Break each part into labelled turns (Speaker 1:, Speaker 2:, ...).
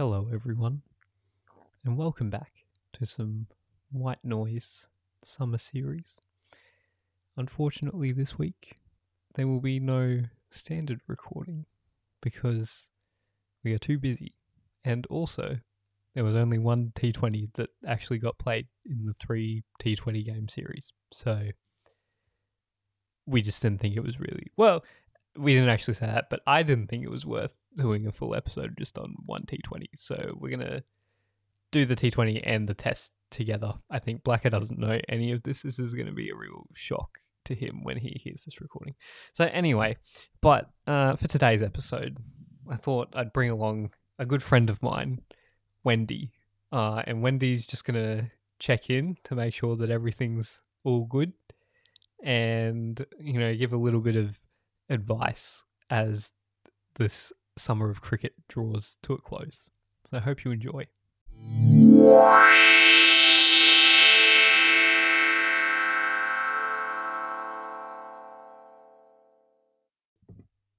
Speaker 1: Hello, everyone, and welcome back to some White Noise Summer Series. Unfortunately, this week there will be no standard recording because we are too busy, and also there was only one T20 that actually got played in the three T20 game series, so we just didn't think it was really well. We didn't actually say that, but I didn't think it was worth doing a full episode just on one T20. So we're gonna do the T20 and the test together. I think Blacker doesn't know any of this. This is gonna be a real shock to him when he hears this recording. So anyway, but uh, for today's episode, I thought I'd bring along a good friend of mine, Wendy, uh, and Wendy's just gonna check in to make sure that everything's all good, and you know give a little bit of advice as this summer of cricket draws to a close. So I hope you enjoy.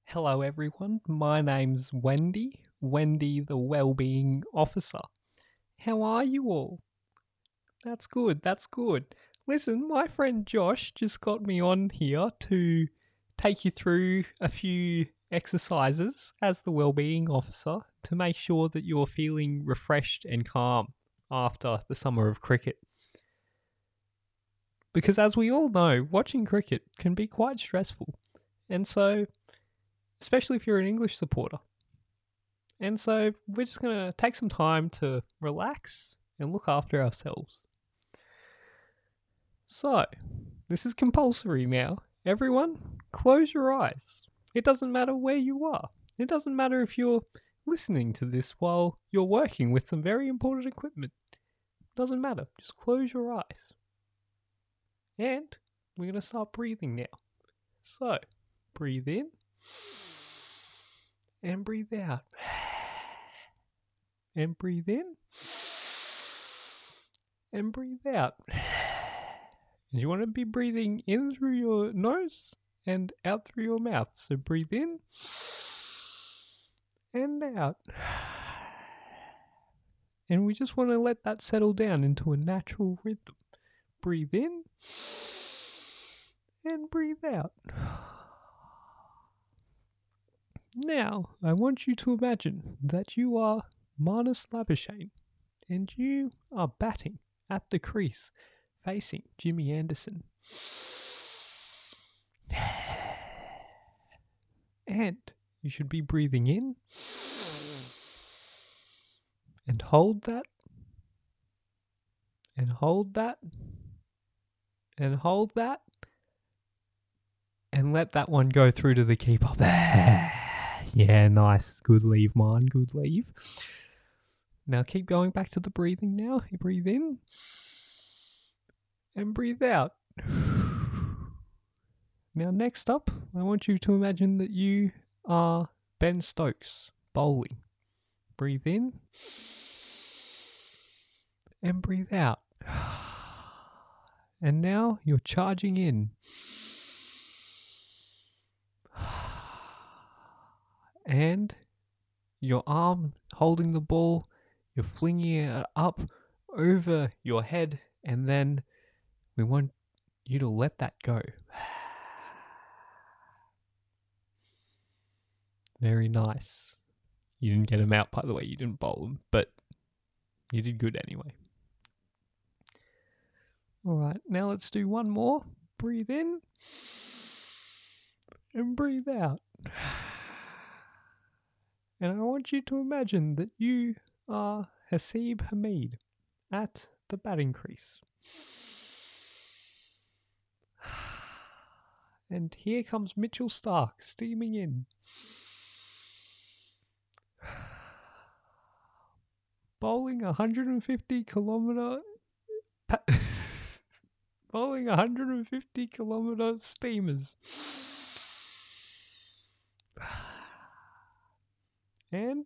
Speaker 1: Hello, everyone. My name's Wendy, Wendy the Wellbeing Officer. How are you all? That's good, that's good. Listen, my friend Josh just got me on here to take you through a few exercises as the well-being officer to make sure that you're feeling refreshed and calm after the summer of cricket. Because as we all know, watching cricket can be quite stressful. And so, especially if you're an English supporter. And so, we're just going to take some time to relax and look after ourselves. So, this is compulsory now. Everyone, close your eyes. It doesn't matter where you are. It doesn't matter if you're listening to this while you're working with some very important equipment. It doesn't matter. Just close your eyes. And we're going to start breathing now. So, breathe in and breathe out. And breathe in and breathe out. And you want to be breathing in through your nose and out through your mouth. So breathe in and out. And we just want to let that settle down into a natural rhythm. Breathe in and breathe out. Now, I want you to imagine that you are Marnus Labuschagne and you are batting at the crease facing Jimmy Anderson. And you should be breathing in and hold that and hold that and hold that and let that one go through to the keeper. yeah, nice. Good leave, man. Good leave. Now keep going back to the breathing now. You breathe in and breathe out. Now, next up, I want you to imagine that you are Ben Stokes bowling. Breathe in and breathe out. And now you're charging in. And your arm holding the ball, you're flinging it up over your head, and then we want you to let that go. Very nice. You didn't get him out, by the way. You didn't bowl him, but you did good anyway. All right, now let's do one more. Breathe in and breathe out. And I want you to imagine that you are Haseeb Hameed at the batting crease. And here comes Mitchell Starc steaming in. Bowling 150 kilometer. Bowling 150 kilometer steamers. And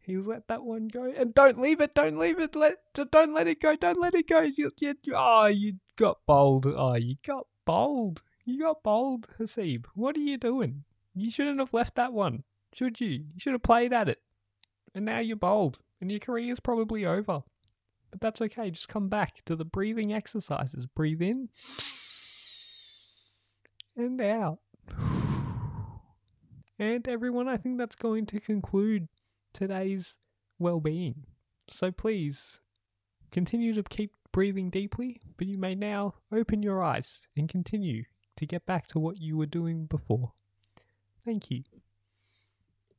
Speaker 1: he's let that one go. And don't leave it, don't leave it, let don't let it go, don't let it go. You, you, oh, you got bowled Oh, you got bowled You got bowled Haseeb. What are you doing? You shouldn't have left that one, should you? You should have played at it. And now you're bald, and your career is probably over. But that's okay. Just come back to the breathing exercises. Breathe in and out. And everyone, I think that's going to conclude today's well being. So please continue to keep breathing deeply, but you may now open your eyes and continue to get back to what you were doing before. Thank you.